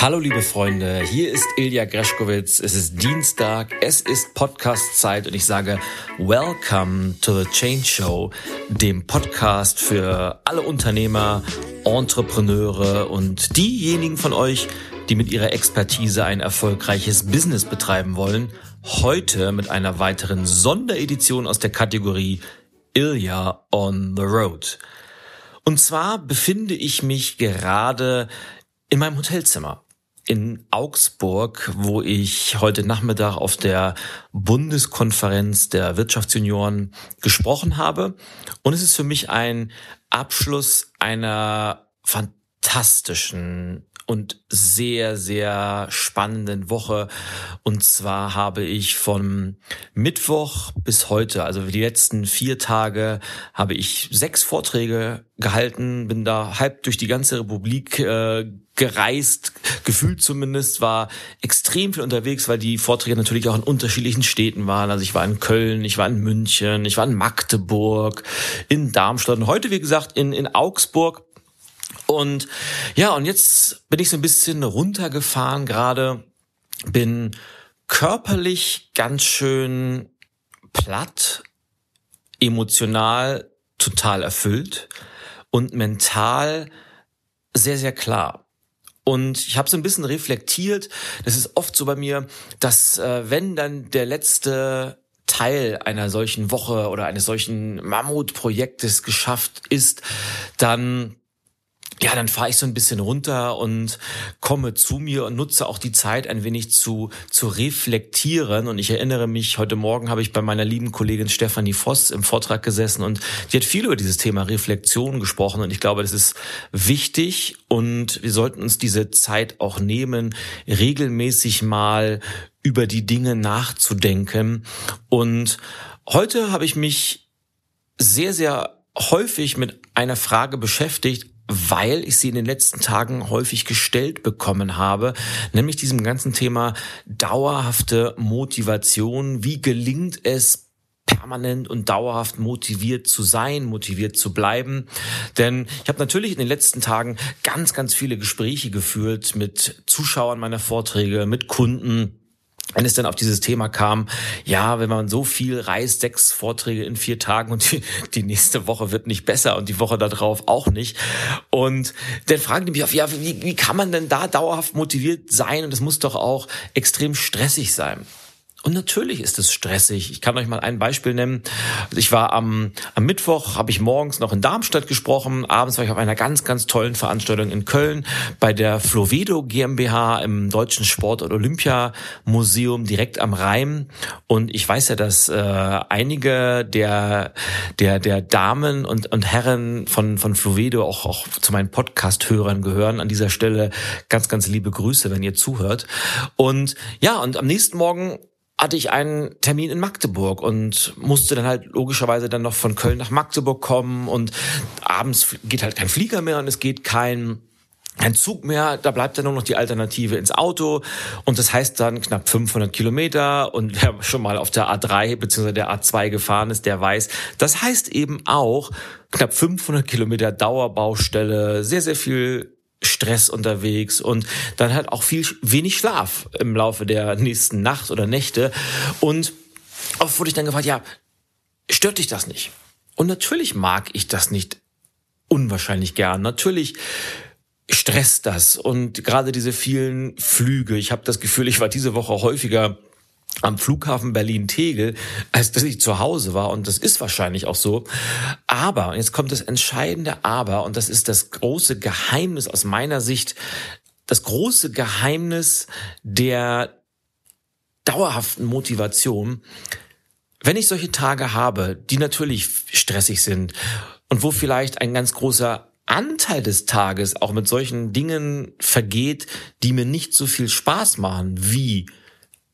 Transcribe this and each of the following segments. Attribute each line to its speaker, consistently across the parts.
Speaker 1: Hallo liebe Freunde, hier ist Ilja Greschkowitz. Es ist Dienstag, es ist Podcast-Zeit und ich sage Welcome to the Change Show, dem Podcast für alle Unternehmer, Entrepreneure und diejenigen von euch, die mit ihrer Expertise ein erfolgreiches Business betreiben wollen. Heute mit einer weiteren Sonderedition aus der Kategorie Ilja on the Road. Und zwar befinde ich mich gerade in meinem Hotelzimmer in Augsburg, wo ich heute Nachmittag auf der Bundeskonferenz der Wirtschaftsjunioren gesprochen habe. Und es ist für mich ein Abschluss einer fantastischen und sehr, sehr spannenden Woche. Und zwar habe ich von Mittwoch bis heute, also die letzten vier Tage, habe ich sechs Vorträge gehalten, bin da halb durch die ganze Republik äh, gereist, gefühlt zumindest, war extrem viel unterwegs, weil die Vorträge natürlich auch in unterschiedlichen Städten waren. Also ich war in Köln, ich war in München, ich war in Magdeburg, in Darmstadt und heute, wie gesagt, in, in Augsburg. Und ja, und jetzt bin ich so ein bisschen runtergefahren gerade, bin körperlich ganz schön platt, emotional total erfüllt und mental sehr, sehr klar. Und ich habe so ein bisschen reflektiert, das ist oft so bei mir, dass äh, wenn dann der letzte Teil einer solchen Woche oder eines solchen Mammutprojektes geschafft ist, dann ja, dann fahre ich so ein bisschen runter und komme zu mir und nutze auch die Zeit ein wenig zu, zu reflektieren. Und ich erinnere mich, heute Morgen habe ich bei meiner lieben Kollegin Stefanie Voss im Vortrag gesessen und die hat viel über dieses Thema Reflexion gesprochen. Und ich glaube, das ist wichtig und wir sollten uns diese Zeit auch nehmen, regelmäßig mal über die Dinge nachzudenken. Und heute habe ich mich sehr, sehr häufig mit einer Frage beschäftigt, weil ich sie in den letzten Tagen häufig gestellt bekommen habe, nämlich diesem ganzen Thema dauerhafte Motivation. Wie gelingt es, permanent und dauerhaft motiviert zu sein, motiviert zu bleiben. Denn ich habe natürlich in den letzten Tagen ganz, ganz viele Gespräche geführt mit Zuschauern meiner Vorträge, mit Kunden, wenn es dann auf dieses Thema kam, ja, wenn man so viel reist, sechs Vorträge in vier Tagen und die, die nächste Woche wird nicht besser und die Woche darauf auch nicht. Und dann fragen die mich auf, ja, wie, wie kann man denn da dauerhaft motiviert sein? Und es muss doch auch extrem stressig sein. Und natürlich ist es stressig. Ich kann euch mal ein Beispiel nennen. Ich war am, am Mittwoch, habe ich morgens noch in Darmstadt gesprochen. Abends war ich auf einer ganz, ganz tollen Veranstaltung in Köln bei der Flovedo GmbH im Deutschen Sport- und Olympiamuseum direkt am Rhein. Und ich weiß ja, dass äh, einige der, der, der Damen und, und Herren von, von Flovedo auch, auch zu meinen Podcast-Hörern gehören. An dieser Stelle ganz, ganz liebe Grüße, wenn ihr zuhört. Und ja, und am nächsten Morgen hatte ich einen Termin in Magdeburg und musste dann halt logischerweise dann noch von Köln nach Magdeburg kommen und abends geht halt kein Flieger mehr und es geht kein kein Zug mehr, da bleibt dann nur noch die Alternative ins Auto und das heißt dann knapp 500 Kilometer und wer schon mal auf der A3 bzw. der A2 gefahren ist, der weiß, das heißt eben auch knapp 500 Kilometer Dauerbaustelle, sehr, sehr viel Stress unterwegs und dann halt auch viel wenig Schlaf im Laufe der nächsten Nacht oder Nächte. Und oft wurde ich dann gefragt, ja, stört dich das nicht? Und natürlich mag ich das nicht unwahrscheinlich gern. Natürlich stresst das und gerade diese vielen Flüge. Ich habe das Gefühl, ich war diese Woche häufiger am Flughafen Berlin-Tegel, als dass ich zu Hause war. Und das ist wahrscheinlich auch so. Aber, jetzt kommt das entscheidende Aber, und das ist das große Geheimnis aus meiner Sicht, das große Geheimnis der dauerhaften Motivation. Wenn ich solche Tage habe, die natürlich stressig sind und wo vielleicht ein ganz großer Anteil des Tages auch mit solchen Dingen vergeht, die mir nicht so viel Spaß machen, wie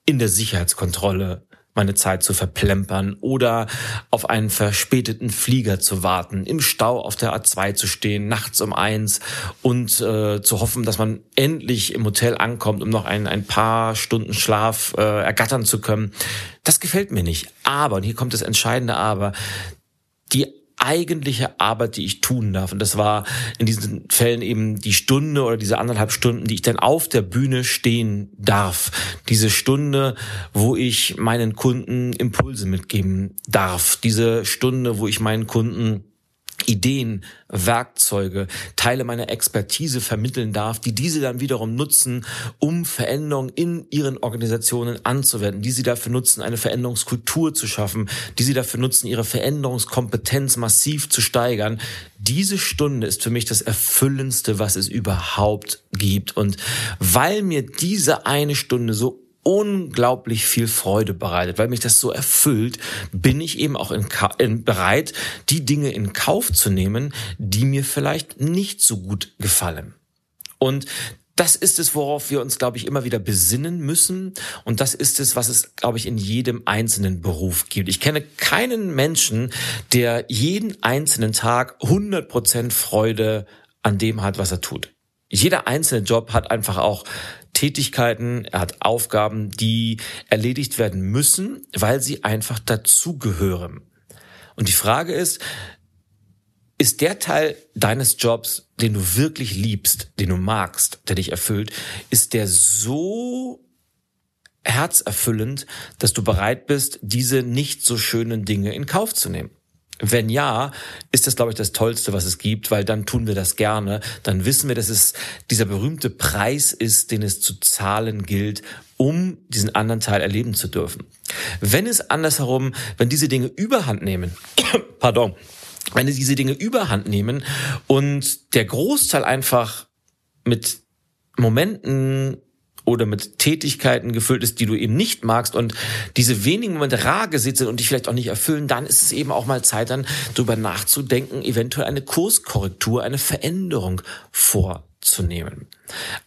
Speaker 1: in der Sicherheitskontrolle meine Zeit zu verplempern oder auf einen verspäteten Flieger zu warten, im Stau auf der A2 zu stehen, nachts um eins und äh, zu hoffen, dass man endlich im Hotel ankommt, um noch ein, ein paar Stunden Schlaf äh, ergattern zu können. Das gefällt mir nicht. Aber, und hier kommt das entscheidende Aber, die eigentliche Arbeit, die ich tun darf. Und das war in diesen Fällen eben die Stunde oder diese anderthalb Stunden, die ich dann auf der Bühne stehen darf. Diese Stunde, wo ich meinen Kunden Impulse mitgeben darf. Diese Stunde, wo ich meinen Kunden Ideen, Werkzeuge, Teile meiner Expertise vermitteln darf, die diese dann wiederum nutzen, um Veränderungen in ihren Organisationen anzuwenden, die sie dafür nutzen, eine Veränderungskultur zu schaffen, die sie dafür nutzen, ihre Veränderungskompetenz massiv zu steigern. Diese Stunde ist für mich das Erfüllendste, was es überhaupt gibt. Und weil mir diese eine Stunde so unglaublich viel Freude bereitet, weil mich das so erfüllt, bin ich eben auch in, in bereit, die Dinge in Kauf zu nehmen, die mir vielleicht nicht so gut gefallen. Und das ist es, worauf wir uns, glaube ich, immer wieder besinnen müssen. Und das ist es, was es, glaube ich, in jedem einzelnen Beruf gibt. Ich kenne keinen Menschen, der jeden einzelnen Tag 100 Prozent Freude an dem hat, was er tut. Jeder einzelne Job hat einfach auch Tätigkeiten, er hat Aufgaben, die erledigt werden müssen, weil sie einfach dazugehören. Und die Frage ist, ist der Teil deines Jobs, den du wirklich liebst, den du magst, der dich erfüllt, ist der so herzerfüllend, dass du bereit bist, diese nicht so schönen Dinge in Kauf zu nehmen? Wenn ja, ist das, glaube ich, das Tollste, was es gibt, weil dann tun wir das gerne. Dann wissen wir, dass es dieser berühmte Preis ist, den es zu zahlen gilt, um diesen anderen Teil erleben zu dürfen. Wenn es andersherum, wenn diese Dinge überhand nehmen, pardon, wenn diese Dinge überhand nehmen und der Großteil einfach mit Momenten oder mit Tätigkeiten gefüllt ist, die du eben nicht magst und diese wenigen Momente rar gesät sind und dich vielleicht auch nicht erfüllen, dann ist es eben auch mal Zeit, dann darüber nachzudenken, eventuell eine Kurskorrektur, eine Veränderung vorzunehmen.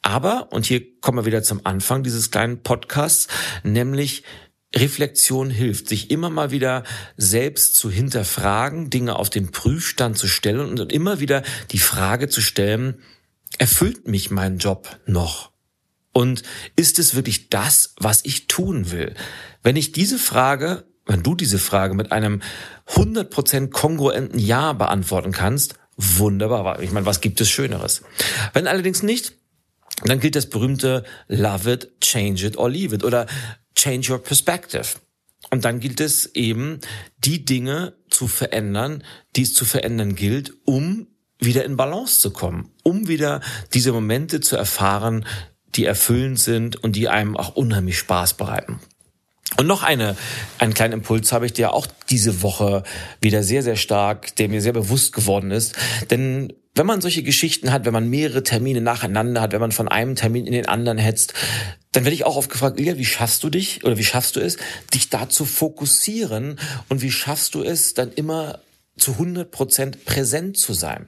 Speaker 1: Aber, und hier kommen wir wieder zum Anfang dieses kleinen Podcasts, nämlich Reflexion hilft, sich immer mal wieder selbst zu hinterfragen, Dinge auf den Prüfstand zu stellen und immer wieder die Frage zu stellen, erfüllt mich mein Job noch? Und ist es wirklich das, was ich tun will? Wenn ich diese Frage, wenn du diese Frage mit einem 100% kongruenten Ja beantworten kannst, wunderbar. Ich meine, was gibt es Schöneres? Wenn allerdings nicht, dann gilt das berühmte Love it, change it or leave it oder change your perspective. Und dann gilt es eben, die Dinge zu verändern, die es zu verändern gilt, um wieder in Balance zu kommen, um wieder diese Momente zu erfahren, die erfüllend sind und die einem auch unheimlich Spaß bereiten. Und noch eine, einen kleinen Impuls habe ich dir auch diese Woche wieder sehr, sehr stark, der mir sehr bewusst geworden ist. Denn wenn man solche Geschichten hat, wenn man mehrere Termine nacheinander hat, wenn man von einem Termin in den anderen hetzt, dann werde ich auch oft gefragt, Lia, wie schaffst du dich oder wie schaffst du es, dich da zu fokussieren und wie schaffst du es, dann immer zu 100 Prozent präsent zu sein?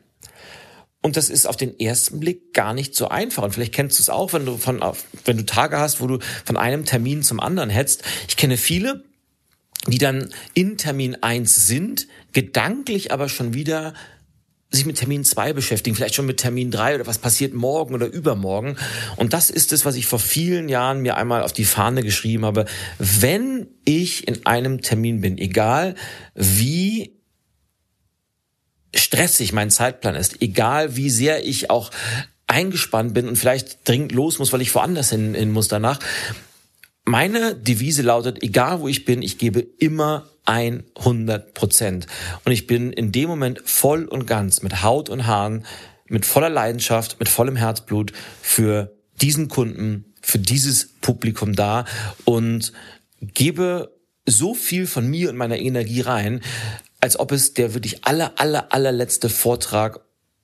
Speaker 1: Und das ist auf den ersten Blick gar nicht so einfach. Und vielleicht kennst du es auch, wenn du von, wenn du Tage hast, wo du von einem Termin zum anderen hetzt. Ich kenne viele, die dann in Termin eins sind, gedanklich aber schon wieder sich mit Termin zwei beschäftigen, vielleicht schon mit Termin drei oder was passiert morgen oder übermorgen. Und das ist es, was ich vor vielen Jahren mir einmal auf die Fahne geschrieben habe. Wenn ich in einem Termin bin, egal wie stressig mein Zeitplan ist, egal wie sehr ich auch eingespannt bin und vielleicht dringend los muss, weil ich woanders hin, hin muss danach. Meine Devise lautet, egal wo ich bin, ich gebe immer 100 Prozent. Und ich bin in dem Moment voll und ganz mit Haut und Haaren, mit voller Leidenschaft, mit vollem Herzblut für diesen Kunden, für dieses Publikum da und gebe so viel von mir und meiner Energie rein, als ob es der wirklich aller, aller, allerletzte Vortrag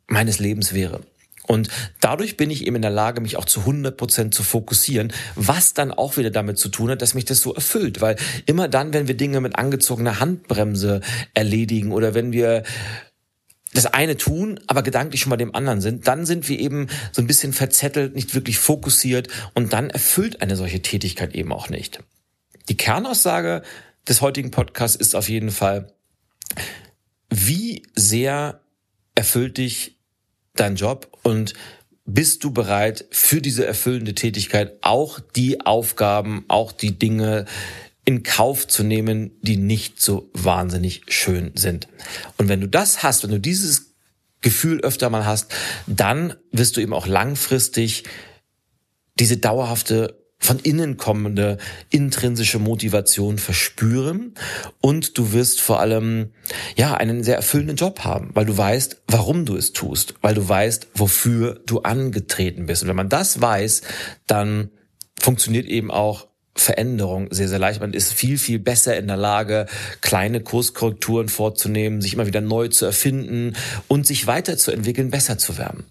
Speaker 1: meines Lebens wäre. Und dadurch bin ich eben in der Lage, mich auch zu 100 Prozent zu fokussieren, was dann auch wieder damit zu tun hat, dass mich das so erfüllt. Weil immer dann, wenn wir Dinge mit angezogener Handbremse erledigen oder wenn wir das eine tun, aber gedanklich schon bei dem anderen sind, dann sind wir eben so ein bisschen verzettelt, nicht wirklich fokussiert und dann erfüllt eine solche Tätigkeit eben auch nicht. Die Kernaussage des heutigen Podcasts ist auf jeden Fall, wie sehr erfüllt dich dein Job und bist du bereit für diese erfüllende Tätigkeit auch die Aufgaben, auch die Dinge in Kauf zu nehmen, die nicht so wahnsinnig schön sind. Und wenn du das hast, wenn du dieses Gefühl öfter mal hast, dann wirst du eben auch langfristig diese dauerhafte von innen kommende intrinsische Motivation verspüren und du wirst vor allem ja einen sehr erfüllenden Job haben, weil du weißt, warum du es tust, weil du weißt, wofür du angetreten bist. Und wenn man das weiß, dann funktioniert eben auch Veränderung sehr, sehr leicht. Man ist viel, viel besser in der Lage, kleine Kurskorrekturen vorzunehmen, sich immer wieder neu zu erfinden und sich weiterzuentwickeln, besser zu werden.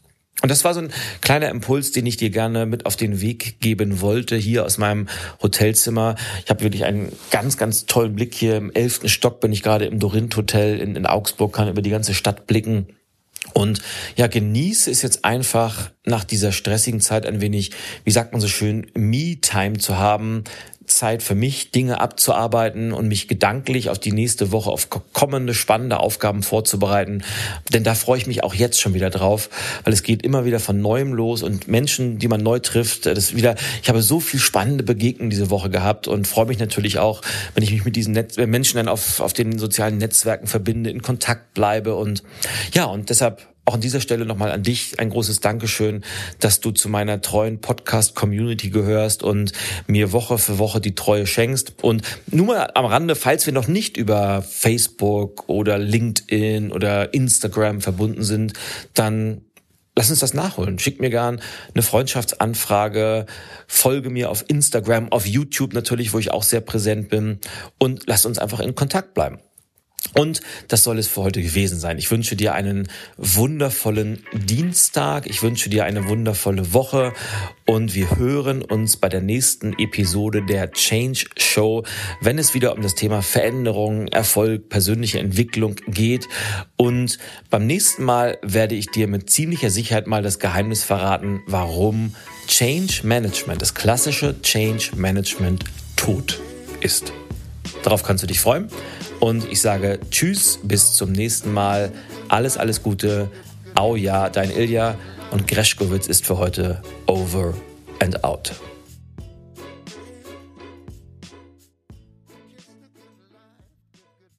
Speaker 1: Und das war so ein kleiner Impuls, den ich dir gerne mit auf den Weg geben wollte, hier aus meinem Hotelzimmer. Ich habe wirklich einen ganz, ganz tollen Blick hier. Im elften Stock bin ich gerade im Dorint Hotel in, in Augsburg, kann über die ganze Stadt blicken. Und ja, genieße es jetzt einfach nach dieser stressigen Zeit ein wenig, wie sagt man so schön, Me-Time zu haben, Zeit für mich, Dinge abzuarbeiten und mich gedanklich auf die nächste Woche, auf kommende spannende Aufgaben vorzubereiten. Denn da freue ich mich auch jetzt schon wieder drauf, weil es geht immer wieder von neuem los und Menschen, die man neu trifft, das wieder, ich habe so viel spannende Begegnungen diese Woche gehabt und freue mich natürlich auch, wenn ich mich mit diesen Netz äh, Menschen dann auf, auf den sozialen Netzwerken verbinde, in Kontakt bleibe und ja, und deshalb auch an dieser Stelle nochmal an dich ein großes Dankeschön, dass du zu meiner treuen Podcast-Community gehörst und mir Woche für Woche die Treue schenkst. Und nur mal am Rande, falls wir noch nicht über Facebook oder LinkedIn oder Instagram verbunden sind, dann lass uns das nachholen. Schick mir gern eine Freundschaftsanfrage, folge mir auf Instagram, auf YouTube natürlich, wo ich auch sehr präsent bin und lass uns einfach in Kontakt bleiben. Und das soll es für heute gewesen sein. Ich wünsche dir einen wundervollen Dienstag. Ich wünsche dir eine wundervolle Woche und wir hören uns bei der nächsten Episode der Change Show, wenn es wieder um das Thema Veränderung, Erfolg, persönliche Entwicklung geht. Und beim nächsten Mal werde ich dir mit ziemlicher Sicherheit mal das Geheimnis verraten, warum Change Management, das klassische Change Management tot ist. Darauf kannst du dich freuen. Und ich sage Tschüss, bis zum nächsten Mal. Alles, alles Gute. Au ja, dein Ilja. Und Greschkowitz ist für heute over and out.